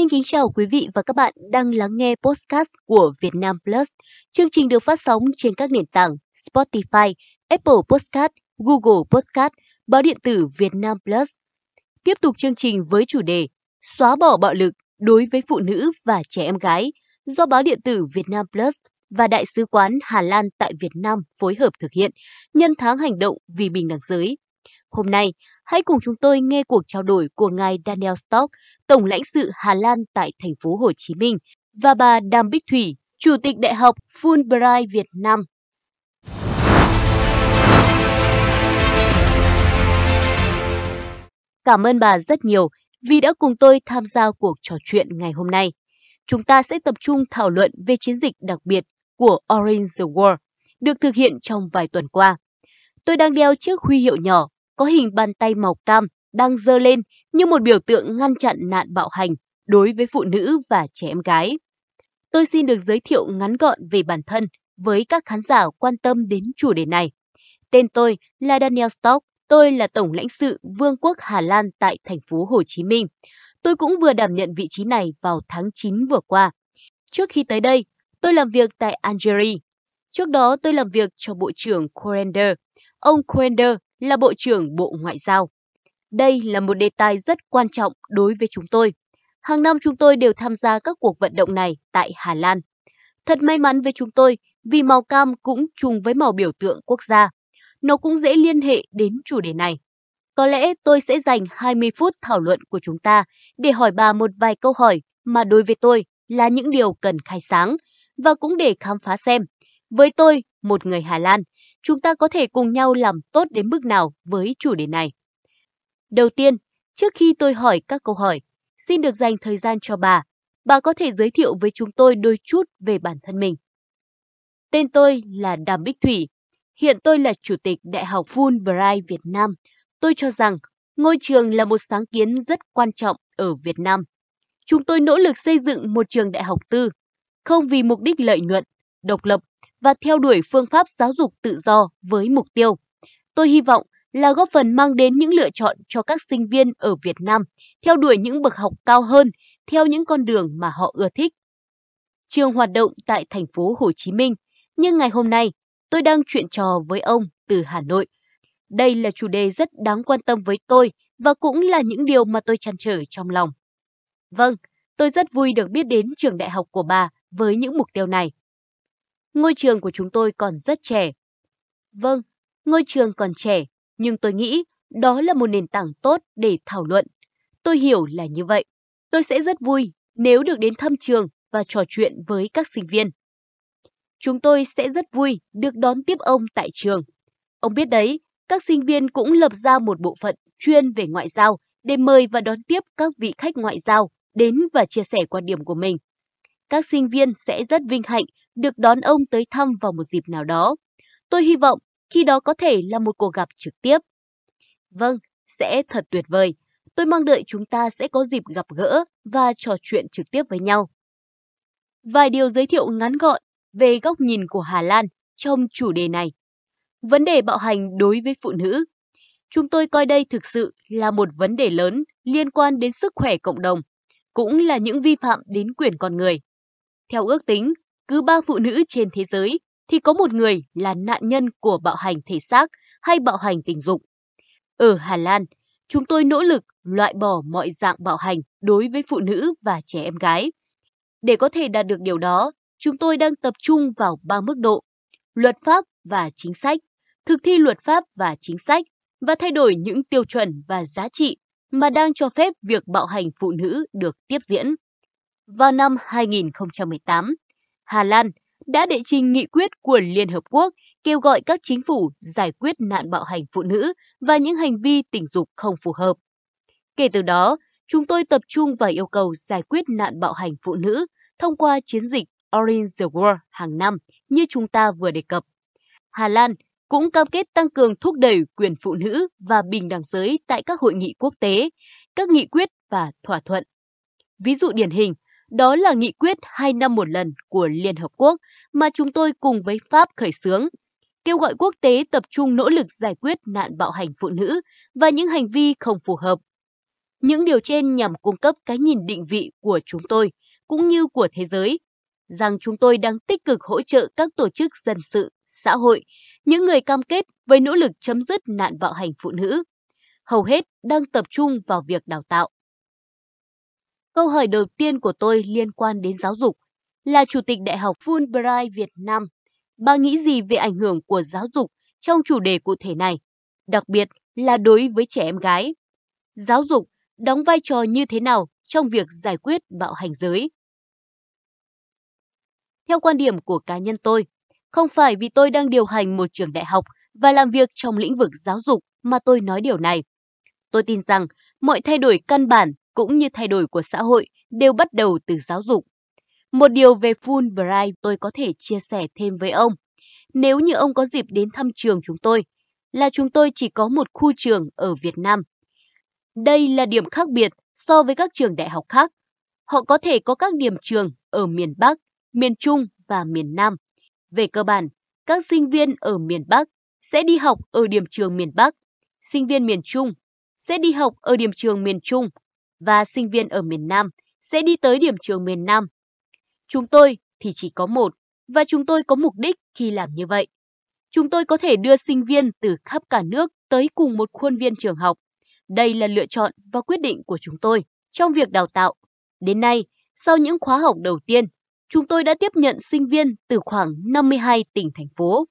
Xin kính chào quý vị và các bạn đang lắng nghe podcast của Vietnam Plus. Chương trình được phát sóng trên các nền tảng Spotify, Apple Podcast, Google Podcast, báo điện tử Vietnam Plus. Tiếp tục chương trình với chủ đề Xóa bỏ bạo lực đối với phụ nữ và trẻ em gái do báo điện tử Vietnam Plus và Đại sứ quán Hà Lan tại Việt Nam phối hợp thực hiện nhân tháng hành động vì bình đẳng giới. Hôm nay, hãy cùng chúng tôi nghe cuộc trao đổi của ngài Daniel Stock, Tổng lãnh sự Hà Lan tại thành phố Hồ Chí Minh và bà Đàm Bích Thủy, Chủ tịch Đại học Fulbright Việt Nam. Cảm ơn bà rất nhiều vì đã cùng tôi tham gia cuộc trò chuyện ngày hôm nay. Chúng ta sẽ tập trung thảo luận về chiến dịch đặc biệt của Orange the World được thực hiện trong vài tuần qua. Tôi đang đeo chiếc huy hiệu nhỏ có hình bàn tay màu cam đang dơ lên như một biểu tượng ngăn chặn nạn bạo hành đối với phụ nữ và trẻ em gái. Tôi xin được giới thiệu ngắn gọn về bản thân với các khán giả quan tâm đến chủ đề này. Tên tôi là Daniel Stock, tôi là Tổng lãnh sự Vương quốc Hà Lan tại thành phố Hồ Chí Minh. Tôi cũng vừa đảm nhận vị trí này vào tháng 9 vừa qua. Trước khi tới đây, tôi làm việc tại Algeria. Trước đó tôi làm việc cho Bộ trưởng Korender. Ông Korender là Bộ trưởng Bộ Ngoại giao. Đây là một đề tài rất quan trọng đối với chúng tôi. Hàng năm chúng tôi đều tham gia các cuộc vận động này tại Hà Lan. Thật may mắn với chúng tôi vì màu cam cũng trùng với màu biểu tượng quốc gia. Nó cũng dễ liên hệ đến chủ đề này. Có lẽ tôi sẽ dành 20 phút thảo luận của chúng ta để hỏi bà một vài câu hỏi mà đối với tôi là những điều cần khai sáng và cũng để khám phá xem. Với tôi, một người Hà Lan, chúng ta có thể cùng nhau làm tốt đến mức nào với chủ đề này. Đầu tiên, trước khi tôi hỏi các câu hỏi, xin được dành thời gian cho bà. Bà có thể giới thiệu với chúng tôi đôi chút về bản thân mình. Tên tôi là Đàm Bích Thủy. Hiện tôi là Chủ tịch Đại học Fulbright Việt Nam. Tôi cho rằng ngôi trường là một sáng kiến rất quan trọng ở Việt Nam. Chúng tôi nỗ lực xây dựng một trường đại học tư, không vì mục đích lợi nhuận, độc lập và theo đuổi phương pháp giáo dục tự do với mục tiêu. Tôi hy vọng là góp phần mang đến những lựa chọn cho các sinh viên ở Việt Nam theo đuổi những bậc học cao hơn theo những con đường mà họ ưa thích. Trường hoạt động tại thành phố Hồ Chí Minh, nhưng ngày hôm nay tôi đang chuyện trò với ông từ Hà Nội. Đây là chủ đề rất đáng quan tâm với tôi và cũng là những điều mà tôi chăn trở trong lòng. Vâng, tôi rất vui được biết đến trường đại học của bà với những mục tiêu này. Ngôi trường của chúng tôi còn rất trẻ. Vâng, ngôi trường còn trẻ, nhưng tôi nghĩ đó là một nền tảng tốt để thảo luận. Tôi hiểu là như vậy. Tôi sẽ rất vui nếu được đến thăm trường và trò chuyện với các sinh viên. Chúng tôi sẽ rất vui được đón tiếp ông tại trường. Ông biết đấy, các sinh viên cũng lập ra một bộ phận chuyên về ngoại giao để mời và đón tiếp các vị khách ngoại giao đến và chia sẻ quan điểm của mình. Các sinh viên sẽ rất vinh hạnh được đón ông tới thăm vào một dịp nào đó. Tôi hy vọng khi đó có thể là một cuộc gặp trực tiếp. Vâng, sẽ thật tuyệt vời. Tôi mong đợi chúng ta sẽ có dịp gặp gỡ và trò chuyện trực tiếp với nhau. Vài điều giới thiệu ngắn gọn về góc nhìn của Hà Lan trong chủ đề này. Vấn đề bạo hành đối với phụ nữ. Chúng tôi coi đây thực sự là một vấn đề lớn liên quan đến sức khỏe cộng đồng, cũng là những vi phạm đến quyền con người. Theo ước tính, cứ ba phụ nữ trên thế giới thì có một người là nạn nhân của bạo hành thể xác hay bạo hành tình dục. Ở Hà Lan, chúng tôi nỗ lực loại bỏ mọi dạng bạo hành đối với phụ nữ và trẻ em gái. Để có thể đạt được điều đó, chúng tôi đang tập trung vào ba mức độ: luật pháp và chính sách, thực thi luật pháp và chính sách và thay đổi những tiêu chuẩn và giá trị mà đang cho phép việc bạo hành phụ nữ được tiếp diễn. Vào năm 2018, Hà Lan đã đệ trình nghị quyết của Liên Hợp Quốc kêu gọi các chính phủ giải quyết nạn bạo hành phụ nữ và những hành vi tình dục không phù hợp. Kể từ đó, chúng tôi tập trung vào yêu cầu giải quyết nạn bạo hành phụ nữ thông qua chiến dịch Orange the World hàng năm như chúng ta vừa đề cập. Hà Lan cũng cam kết tăng cường thúc đẩy quyền phụ nữ và bình đẳng giới tại các hội nghị quốc tế, các nghị quyết và thỏa thuận. Ví dụ điển hình đó là nghị quyết hai năm một lần của Liên Hợp Quốc mà chúng tôi cùng với Pháp khởi xướng, kêu gọi quốc tế tập trung nỗ lực giải quyết nạn bạo hành phụ nữ và những hành vi không phù hợp. Những điều trên nhằm cung cấp cái nhìn định vị của chúng tôi, cũng như của thế giới, rằng chúng tôi đang tích cực hỗ trợ các tổ chức dân sự, xã hội, những người cam kết với nỗ lực chấm dứt nạn bạo hành phụ nữ. Hầu hết đang tập trung vào việc đào tạo. Câu hỏi đầu tiên của tôi liên quan đến giáo dục. Là Chủ tịch Đại học Fulbright Việt Nam, bà nghĩ gì về ảnh hưởng của giáo dục trong chủ đề cụ thể này, đặc biệt là đối với trẻ em gái? Giáo dục đóng vai trò như thế nào trong việc giải quyết bạo hành giới? Theo quan điểm của cá nhân tôi, không phải vì tôi đang điều hành một trường đại học và làm việc trong lĩnh vực giáo dục mà tôi nói điều này. Tôi tin rằng mọi thay đổi căn bản cũng như thay đổi của xã hội đều bắt đầu từ giáo dục. Một điều về Fulbright tôi có thể chia sẻ thêm với ông. Nếu như ông có dịp đến thăm trường chúng tôi, là chúng tôi chỉ có một khu trường ở Việt Nam. Đây là điểm khác biệt so với các trường đại học khác. Họ có thể có các điểm trường ở miền Bắc, miền Trung và miền Nam. Về cơ bản, các sinh viên ở miền Bắc sẽ đi học ở điểm trường miền Bắc, sinh viên miền Trung sẽ đi học ở điểm trường miền Trung và sinh viên ở miền Nam sẽ đi tới điểm trường miền Nam. Chúng tôi thì chỉ có một và chúng tôi có mục đích khi làm như vậy. Chúng tôi có thể đưa sinh viên từ khắp cả nước tới cùng một khuôn viên trường học. Đây là lựa chọn và quyết định của chúng tôi trong việc đào tạo. Đến nay, sau những khóa học đầu tiên, chúng tôi đã tiếp nhận sinh viên từ khoảng 52 tỉnh thành phố.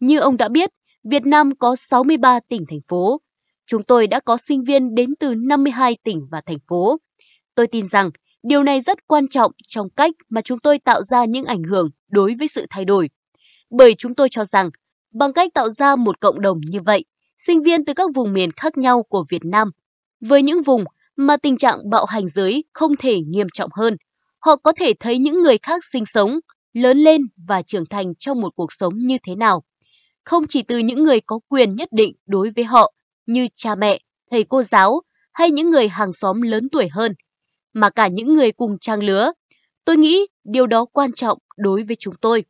Như ông đã biết, Việt Nam có 63 tỉnh thành phố. Chúng tôi đã có sinh viên đến từ 52 tỉnh và thành phố. Tôi tin rằng điều này rất quan trọng trong cách mà chúng tôi tạo ra những ảnh hưởng đối với sự thay đổi. Bởi chúng tôi cho rằng, bằng cách tạo ra một cộng đồng như vậy, sinh viên từ các vùng miền khác nhau của Việt Nam, với những vùng mà tình trạng bạo hành giới không thể nghiêm trọng hơn, họ có thể thấy những người khác sinh sống, lớn lên và trưởng thành trong một cuộc sống như thế nào. Không chỉ từ những người có quyền nhất định đối với họ như cha mẹ, thầy cô giáo hay những người hàng xóm lớn tuổi hơn, mà cả những người cùng trang lứa. Tôi nghĩ điều đó quan trọng đối với chúng tôi.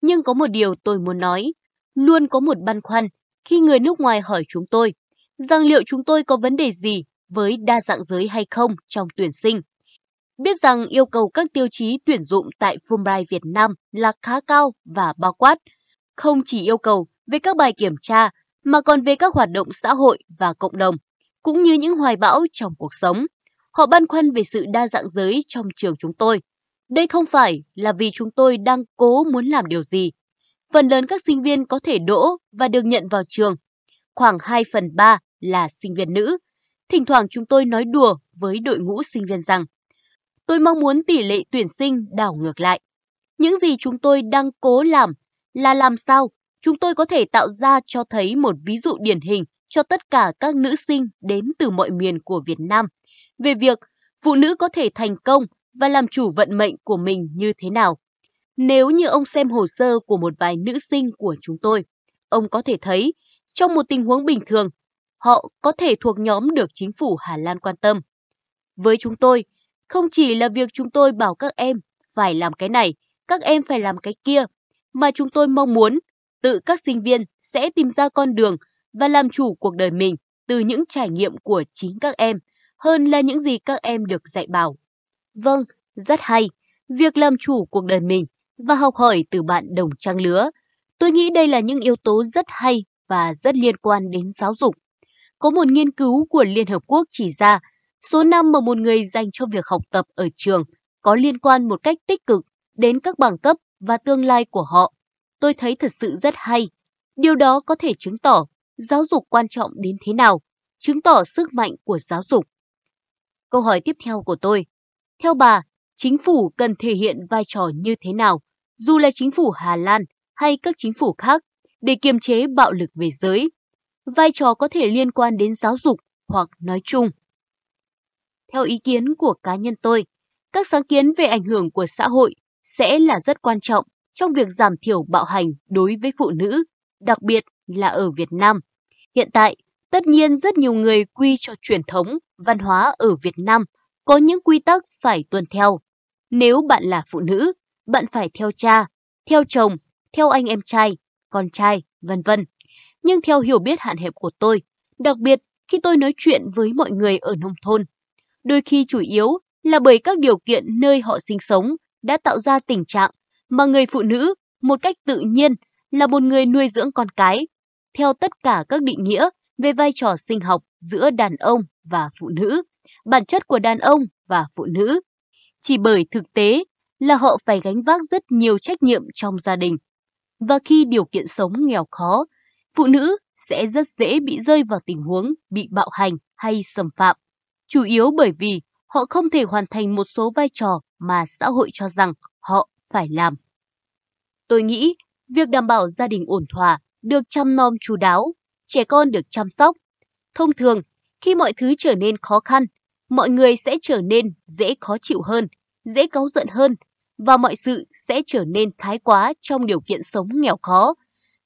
Nhưng có một điều tôi muốn nói, luôn có một băn khoăn khi người nước ngoài hỏi chúng tôi rằng liệu chúng tôi có vấn đề gì với đa dạng giới hay không trong tuyển sinh. Biết rằng yêu cầu các tiêu chí tuyển dụng tại Fulbright Việt Nam là khá cao và bao quát, không chỉ yêu cầu về các bài kiểm tra mà còn về các hoạt động xã hội và cộng đồng, cũng như những hoài bão trong cuộc sống. Họ băn khoăn về sự đa dạng giới trong trường chúng tôi. Đây không phải là vì chúng tôi đang cố muốn làm điều gì. Phần lớn các sinh viên có thể đỗ và được nhận vào trường. Khoảng 2 phần 3 là sinh viên nữ. Thỉnh thoảng chúng tôi nói đùa với đội ngũ sinh viên rằng tôi mong muốn tỷ lệ tuyển sinh đảo ngược lại. Những gì chúng tôi đang cố làm là làm sao chúng tôi có thể tạo ra cho thấy một ví dụ điển hình cho tất cả các nữ sinh đến từ mọi miền của Việt Nam về việc phụ nữ có thể thành công và làm chủ vận mệnh của mình như thế nào. Nếu như ông xem hồ sơ của một vài nữ sinh của chúng tôi, ông có thể thấy trong một tình huống bình thường, họ có thể thuộc nhóm được chính phủ Hà Lan quan tâm. Với chúng tôi, không chỉ là việc chúng tôi bảo các em phải làm cái này, các em phải làm cái kia, mà chúng tôi mong muốn tự các sinh viên sẽ tìm ra con đường và làm chủ cuộc đời mình từ những trải nghiệm của chính các em hơn là những gì các em được dạy bảo. Vâng, rất hay, việc làm chủ cuộc đời mình và học hỏi từ bạn đồng trang lứa. Tôi nghĩ đây là những yếu tố rất hay và rất liên quan đến giáo dục. Có một nghiên cứu của Liên Hợp Quốc chỉ ra số năm mà một người dành cho việc học tập ở trường có liên quan một cách tích cực đến các bằng cấp và tương lai của họ. Tôi thấy thật sự rất hay. Điều đó có thể chứng tỏ giáo dục quan trọng đến thế nào, chứng tỏ sức mạnh của giáo dục. Câu hỏi tiếp theo của tôi. Theo bà, chính phủ cần thể hiện vai trò như thế nào, dù là chính phủ Hà Lan hay các chính phủ khác, để kiềm chế bạo lực về giới? Vai trò có thể liên quan đến giáo dục hoặc nói chung. Theo ý kiến của cá nhân tôi, các sáng kiến về ảnh hưởng của xã hội sẽ là rất quan trọng trong việc giảm thiểu bạo hành đối với phụ nữ, đặc biệt là ở Việt Nam. Hiện tại, tất nhiên rất nhiều người quy cho truyền thống, văn hóa ở Việt Nam có những quy tắc phải tuân theo. Nếu bạn là phụ nữ, bạn phải theo cha, theo chồng, theo anh em trai, con trai, vân vân. Nhưng theo hiểu biết hạn hẹp của tôi, đặc biệt khi tôi nói chuyện với mọi người ở nông thôn. Đôi khi chủ yếu là bởi các điều kiện nơi họ sinh sống đã tạo ra tình trạng mà người phụ nữ một cách tự nhiên là một người nuôi dưỡng con cái, theo tất cả các định nghĩa về vai trò sinh học giữa đàn ông và phụ nữ, bản chất của đàn ông và phụ nữ. Chỉ bởi thực tế là họ phải gánh vác rất nhiều trách nhiệm trong gia đình. Và khi điều kiện sống nghèo khó, phụ nữ sẽ rất dễ bị rơi vào tình huống bị bạo hành hay xâm phạm, chủ yếu bởi vì họ không thể hoàn thành một số vai trò mà xã hội cho rằng họ phải làm. Tôi nghĩ việc đảm bảo gia đình ổn thỏa, được chăm nom chú đáo, trẻ con được chăm sóc. Thông thường, khi mọi thứ trở nên khó khăn, mọi người sẽ trở nên dễ khó chịu hơn, dễ cáu giận hơn và mọi sự sẽ trở nên thái quá trong điều kiện sống nghèo khó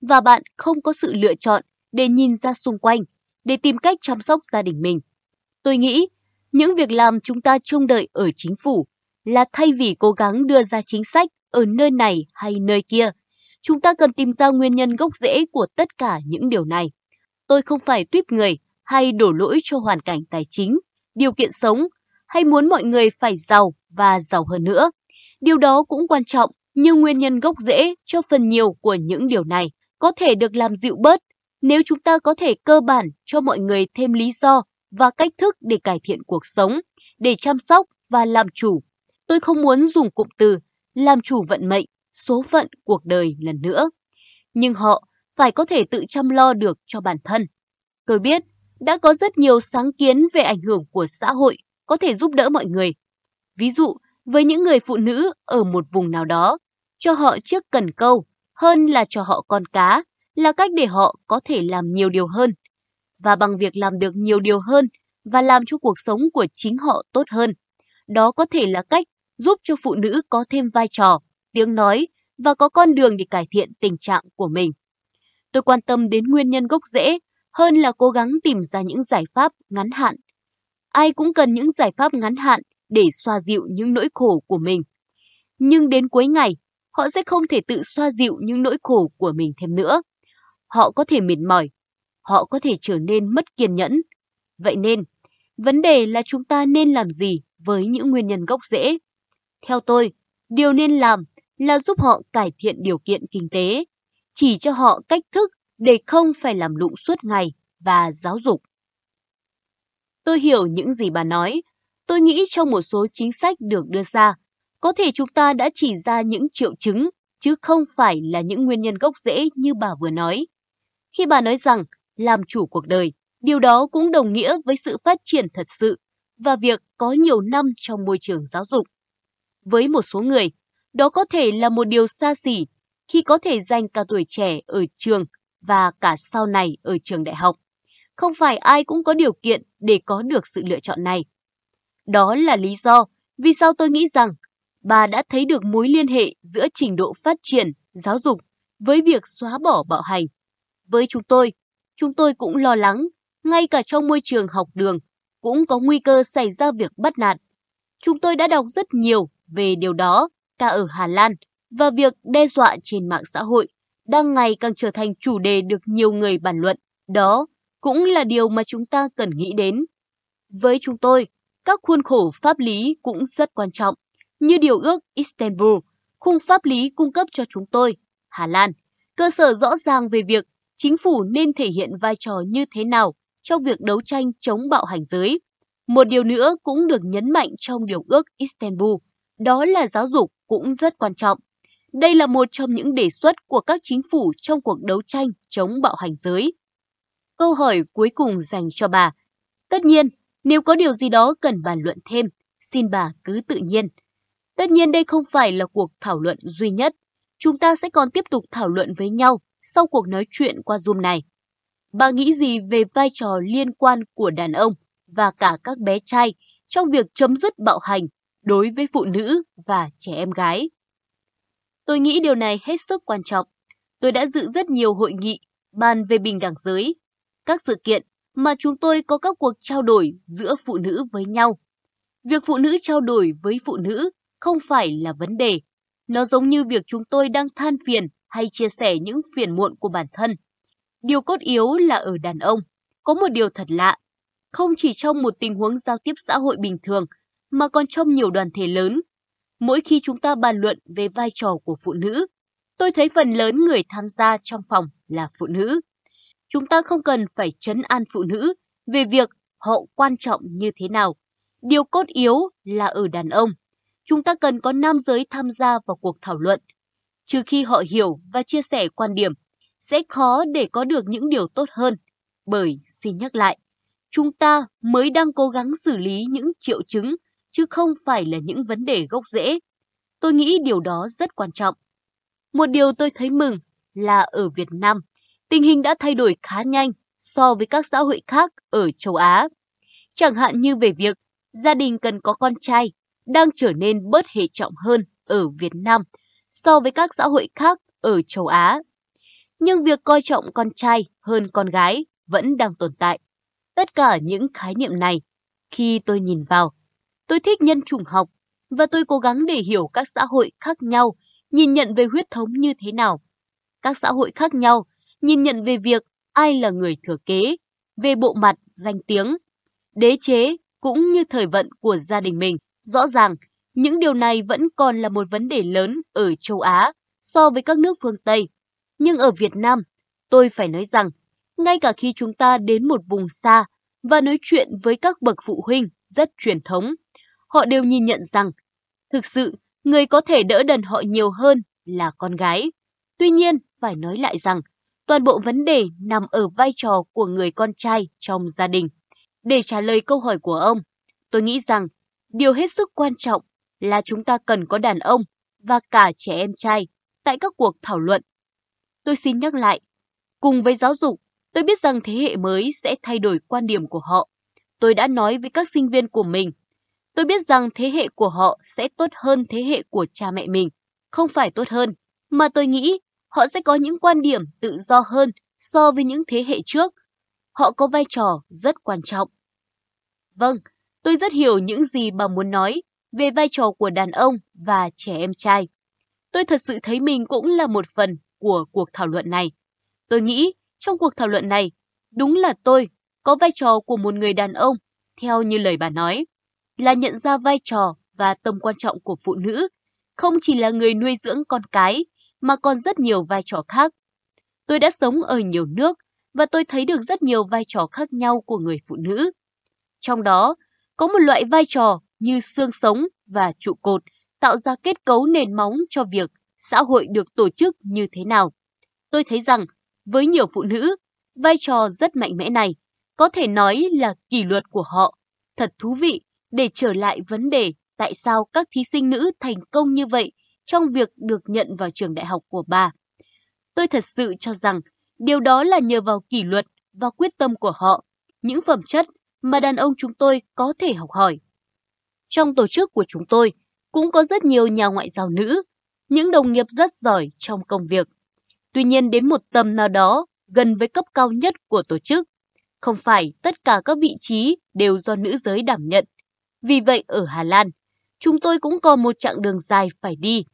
và bạn không có sự lựa chọn để nhìn ra xung quanh, để tìm cách chăm sóc gia đình mình. Tôi nghĩ những việc làm chúng ta trông đợi ở chính phủ là thay vì cố gắng đưa ra chính sách ở nơi này hay nơi kia, chúng ta cần tìm ra nguyên nhân gốc rễ của tất cả những điều này. Tôi không phải tuyếp người hay đổ lỗi cho hoàn cảnh tài chính, điều kiện sống hay muốn mọi người phải giàu và giàu hơn nữa. Điều đó cũng quan trọng, nhưng nguyên nhân gốc rễ cho phần nhiều của những điều này có thể được làm dịu bớt nếu chúng ta có thể cơ bản cho mọi người thêm lý do và cách thức để cải thiện cuộc sống, để chăm sóc và làm chủ. Tôi không muốn dùng cụm từ làm chủ vận mệnh, số phận cuộc đời lần nữa. Nhưng họ phải có thể tự chăm lo được cho bản thân. Tôi biết đã có rất nhiều sáng kiến về ảnh hưởng của xã hội có thể giúp đỡ mọi người. Ví dụ, với những người phụ nữ ở một vùng nào đó, cho họ chiếc cần câu hơn là cho họ con cá là cách để họ có thể làm nhiều điều hơn. Và bằng việc làm được nhiều điều hơn và làm cho cuộc sống của chính họ tốt hơn, đó có thể là cách giúp cho phụ nữ có thêm vai trò, tiếng nói và có con đường để cải thiện tình trạng của mình. Tôi quan tâm đến nguyên nhân gốc rễ hơn là cố gắng tìm ra những giải pháp ngắn hạn. Ai cũng cần những giải pháp ngắn hạn để xoa dịu những nỗi khổ của mình. Nhưng đến cuối ngày, họ sẽ không thể tự xoa dịu những nỗi khổ của mình thêm nữa. Họ có thể mệt mỏi, họ có thể trở nên mất kiên nhẫn. Vậy nên, vấn đề là chúng ta nên làm gì với những nguyên nhân gốc rễ. Theo tôi, điều nên làm là giúp họ cải thiện điều kiện kinh tế, chỉ cho họ cách thức để không phải làm lụng suốt ngày và giáo dục. Tôi hiểu những gì bà nói. Tôi nghĩ trong một số chính sách được đưa ra, có thể chúng ta đã chỉ ra những triệu chứng, chứ không phải là những nguyên nhân gốc rễ như bà vừa nói. Khi bà nói rằng làm chủ cuộc đời, điều đó cũng đồng nghĩa với sự phát triển thật sự và việc có nhiều năm trong môi trường giáo dục. Với một số người, đó có thể là một điều xa xỉ khi có thể dành cả tuổi trẻ ở trường và cả sau này ở trường đại học. Không phải ai cũng có điều kiện để có được sự lựa chọn này. Đó là lý do vì sao tôi nghĩ rằng bà đã thấy được mối liên hệ giữa trình độ phát triển, giáo dục với việc xóa bỏ bạo hành. Với chúng tôi, chúng tôi cũng lo lắng, ngay cả trong môi trường học đường cũng có nguy cơ xảy ra việc bắt nạt. Chúng tôi đã đọc rất nhiều về điều đó cả ở Hà Lan và việc đe dọa trên mạng xã hội đang ngày càng trở thành chủ đề được nhiều người bàn luận. Đó cũng là điều mà chúng ta cần nghĩ đến. Với chúng tôi, các khuôn khổ pháp lý cũng rất quan trọng, như Điều ước Istanbul, khung pháp lý cung cấp cho chúng tôi, Hà Lan, cơ sở rõ ràng về việc chính phủ nên thể hiện vai trò như thế nào trong việc đấu tranh chống bạo hành giới. Một điều nữa cũng được nhấn mạnh trong Điều ước Istanbul, đó là giáo dục cũng rất quan trọng. Đây là một trong những đề xuất của các chính phủ trong cuộc đấu tranh chống bạo hành giới. Câu hỏi cuối cùng dành cho bà. Tất nhiên, nếu có điều gì đó cần bàn luận thêm, xin bà cứ tự nhiên. Tất nhiên đây không phải là cuộc thảo luận duy nhất. Chúng ta sẽ còn tiếp tục thảo luận với nhau sau cuộc nói chuyện qua Zoom này. Bà nghĩ gì về vai trò liên quan của đàn ông và cả các bé trai trong việc chấm dứt bạo hành đối với phụ nữ và trẻ em gái? Tôi nghĩ điều này hết sức quan trọng. Tôi đã dự rất nhiều hội nghị bàn về bình đẳng giới, các sự kiện mà chúng tôi có các cuộc trao đổi giữa phụ nữ với nhau. Việc phụ nữ trao đổi với phụ nữ không phải là vấn đề. Nó giống như việc chúng tôi đang than phiền hay chia sẻ những phiền muộn của bản thân. Điều cốt yếu là ở đàn ông. Có một điều thật lạ, không chỉ trong một tình huống giao tiếp xã hội bình thường, mà còn trong nhiều đoàn thể lớn. Mỗi khi chúng ta bàn luận về vai trò của phụ nữ, tôi thấy phần lớn người tham gia trong phòng là phụ nữ. Chúng ta không cần phải chấn an phụ nữ về việc họ quan trọng như thế nào. Điều cốt yếu là ở đàn ông. Chúng ta cần có nam giới tham gia vào cuộc thảo luận. Trừ khi họ hiểu và chia sẻ quan điểm, sẽ khó để có được những điều tốt hơn. Bởi, xin nhắc lại, chúng ta mới đang cố gắng xử lý những triệu chứng, chứ không phải là những vấn đề gốc rễ. Tôi nghĩ điều đó rất quan trọng. Một điều tôi thấy mừng là ở Việt Nam, tình hình đã thay đổi khá nhanh so với các xã hội khác ở châu Á. Chẳng hạn như về việc gia đình cần có con trai đang trở nên bớt hệ trọng hơn ở Việt Nam so với các xã hội khác ở châu Á. Nhưng việc coi trọng con trai hơn con gái vẫn đang tồn tại. Tất cả những khái niệm này, khi tôi nhìn vào, tôi thích nhân chủng học và tôi cố gắng để hiểu các xã hội khác nhau nhìn nhận về huyết thống như thế nào. Các xã hội khác nhau nhìn nhận về việc ai là người thừa kế, về bộ mặt, danh tiếng, đế chế cũng như thời vận của gia đình mình. Rõ ràng, những điều này vẫn còn là một vấn đề lớn ở châu Á so với các nước phương Tây. Nhưng ở Việt Nam, tôi phải nói rằng, ngay cả khi chúng ta đến một vùng xa và nói chuyện với các bậc phụ huynh rất truyền thống, họ đều nhìn nhận rằng, thực sự, người có thể đỡ đần họ nhiều hơn là con gái. Tuy nhiên, phải nói lại rằng, toàn bộ vấn đề nằm ở vai trò của người con trai trong gia đình. Để trả lời câu hỏi của ông, tôi nghĩ rằng điều hết sức quan trọng là chúng ta cần có đàn ông và cả trẻ em trai tại các cuộc thảo luận. Tôi xin nhắc lại, cùng với giáo dục, tôi biết rằng thế hệ mới sẽ thay đổi quan điểm của họ. Tôi đã nói với các sinh viên của mình, tôi biết rằng thế hệ của họ sẽ tốt hơn thế hệ của cha mẹ mình, không phải tốt hơn, mà tôi nghĩ họ sẽ có những quan điểm tự do hơn so với những thế hệ trước. Họ có vai trò rất quan trọng. Vâng, tôi rất hiểu những gì bà muốn nói về vai trò của đàn ông và trẻ em trai. Tôi thật sự thấy mình cũng là một phần của cuộc thảo luận này. Tôi nghĩ trong cuộc thảo luận này, đúng là tôi có vai trò của một người đàn ông, theo như lời bà nói, là nhận ra vai trò và tầm quan trọng của phụ nữ, không chỉ là người nuôi dưỡng con cái, mà còn rất nhiều vai trò khác. Tôi đã sống ở nhiều nước và tôi thấy được rất nhiều vai trò khác nhau của người phụ nữ. Trong đó, có một loại vai trò như xương sống và trụ cột tạo ra kết cấu nền móng cho việc xã hội được tổ chức như thế nào. Tôi thấy rằng, với nhiều phụ nữ, vai trò rất mạnh mẽ này có thể nói là kỷ luật của họ. Thật thú vị để trở lại vấn đề tại sao các thí sinh nữ thành công như vậy trong việc được nhận vào trường đại học của bà. Tôi thật sự cho rằng điều đó là nhờ vào kỷ luật và quyết tâm của họ, những phẩm chất mà đàn ông chúng tôi có thể học hỏi. Trong tổ chức của chúng tôi cũng có rất nhiều nhà ngoại giao nữ, những đồng nghiệp rất giỏi trong công việc. Tuy nhiên đến một tầm nào đó gần với cấp cao nhất của tổ chức, không phải tất cả các vị trí đều do nữ giới đảm nhận. Vì vậy ở Hà Lan, chúng tôi cũng còn một chặng đường dài phải đi.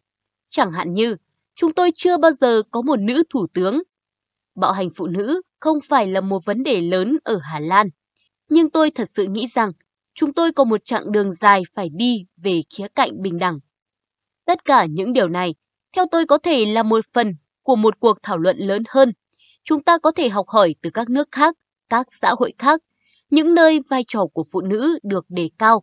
Chẳng hạn như, chúng tôi chưa bao giờ có một nữ thủ tướng. Bạo hành phụ nữ không phải là một vấn đề lớn ở Hà Lan, nhưng tôi thật sự nghĩ rằng chúng tôi có một chặng đường dài phải đi về khía cạnh bình đẳng. Tất cả những điều này, theo tôi có thể là một phần của một cuộc thảo luận lớn hơn. Chúng ta có thể học hỏi từ các nước khác, các xã hội khác, những nơi vai trò của phụ nữ được đề cao.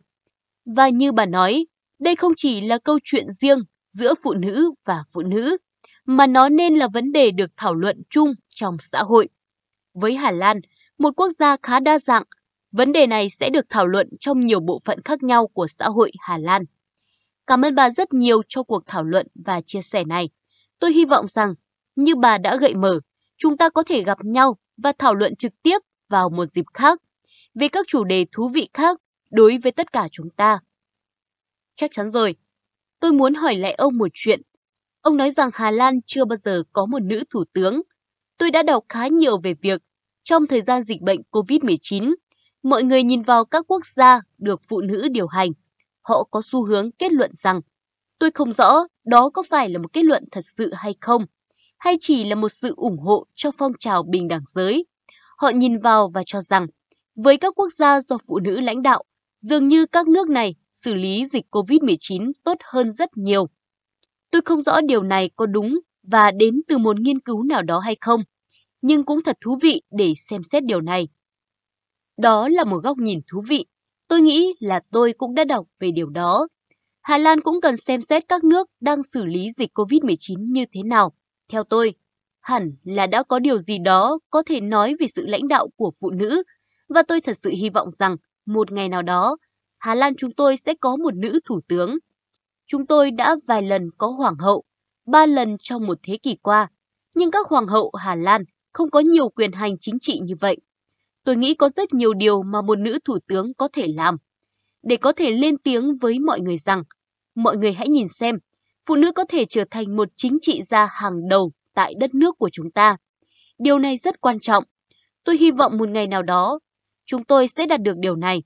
Và như bà nói, đây không chỉ là câu chuyện riêng giữa phụ nữ và phụ nữ, mà nó nên là vấn đề được thảo luận chung trong xã hội. Với Hà Lan, một quốc gia khá đa dạng, vấn đề này sẽ được thảo luận trong nhiều bộ phận khác nhau của xã hội Hà Lan. Cảm ơn bà rất nhiều cho cuộc thảo luận và chia sẻ này. Tôi hy vọng rằng, như bà đã gợi mở, chúng ta có thể gặp nhau và thảo luận trực tiếp vào một dịp khác về các chủ đề thú vị khác đối với tất cả chúng ta. Chắc chắn rồi, tôi muốn hỏi lại ông một chuyện. Ông nói rằng Hà Lan chưa bao giờ có một nữ thủ tướng. Tôi đã đọc khá nhiều về việc trong thời gian dịch bệnh COVID-19, mọi người nhìn vào các quốc gia được phụ nữ điều hành. Họ có xu hướng kết luận rằng tôi không rõ đó có phải là một kết luận thật sự hay không, hay chỉ là một sự ủng hộ cho phong trào bình đẳng giới. Họ nhìn vào và cho rằng Với các quốc gia do phụ nữ lãnh đạo, dường như các nước này xử lý dịch COVID-19 tốt hơn rất nhiều. Tôi không rõ điều này có đúng và đến từ một nghiên cứu nào đó hay không, nhưng cũng thật thú vị để xem xét điều này. Đó là một góc nhìn thú vị. Tôi nghĩ là tôi cũng đã đọc về điều đó. Hà Lan cũng cần xem xét các nước đang xử lý dịch COVID-19 như thế nào. Theo tôi, hẳn là đã có điều gì đó có thể nói về sự lãnh đạo của phụ nữ và tôi thật sự hy vọng rằng một ngày nào đó, Hà Lan chúng tôi sẽ có một nữ thủ tướng. Chúng tôi đã vài lần có hoàng hậu, ba lần trong một thế kỷ qua, nhưng các hoàng hậu Hà Lan không có nhiều quyền hành chính trị như vậy. Tôi nghĩ có rất nhiều điều mà một nữ thủ tướng có thể làm. Để có thể lên tiếng với mọi người rằng, mọi người hãy nhìn xem, phụ nữ có thể trở thành một chính trị gia hàng đầu tại đất nước của chúng ta. Điều này rất quan trọng. Tôi hy vọng một ngày nào đó, chúng tôi sẽ đạt được điều này.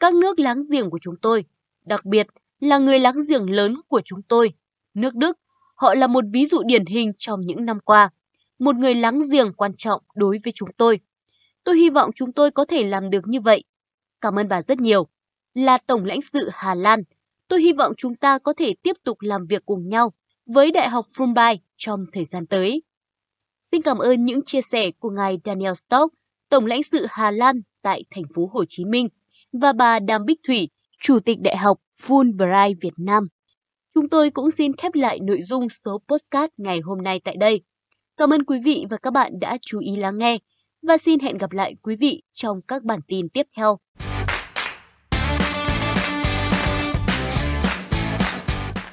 Các nước láng giềng của chúng tôi, đặc biệt là người láng giềng lớn của chúng tôi, nước Đức, họ là một ví dụ điển hình trong những năm qua, một người láng giềng quan trọng đối với chúng tôi. Tôi hy vọng chúng tôi có thể làm được như vậy. Cảm ơn bà rất nhiều. Là Tổng lãnh sự Hà Lan, tôi hy vọng chúng ta có thể tiếp tục làm việc cùng nhau với Đại học Fulbright trong thời gian tới. Xin cảm ơn những chia sẻ của ngài Daniel Stock, Tổng lãnh sự Hà Lan tại thành phố Hồ Chí Minh và bà Đàm Bích Thủy, Chủ tịch Đại học Fulbright Việt Nam. Chúng tôi cũng xin khép lại nội dung số postcard ngày hôm nay tại đây. Cảm ơn quý vị và các bạn đã chú ý lắng nghe và xin hẹn gặp lại quý vị trong các bản tin tiếp theo.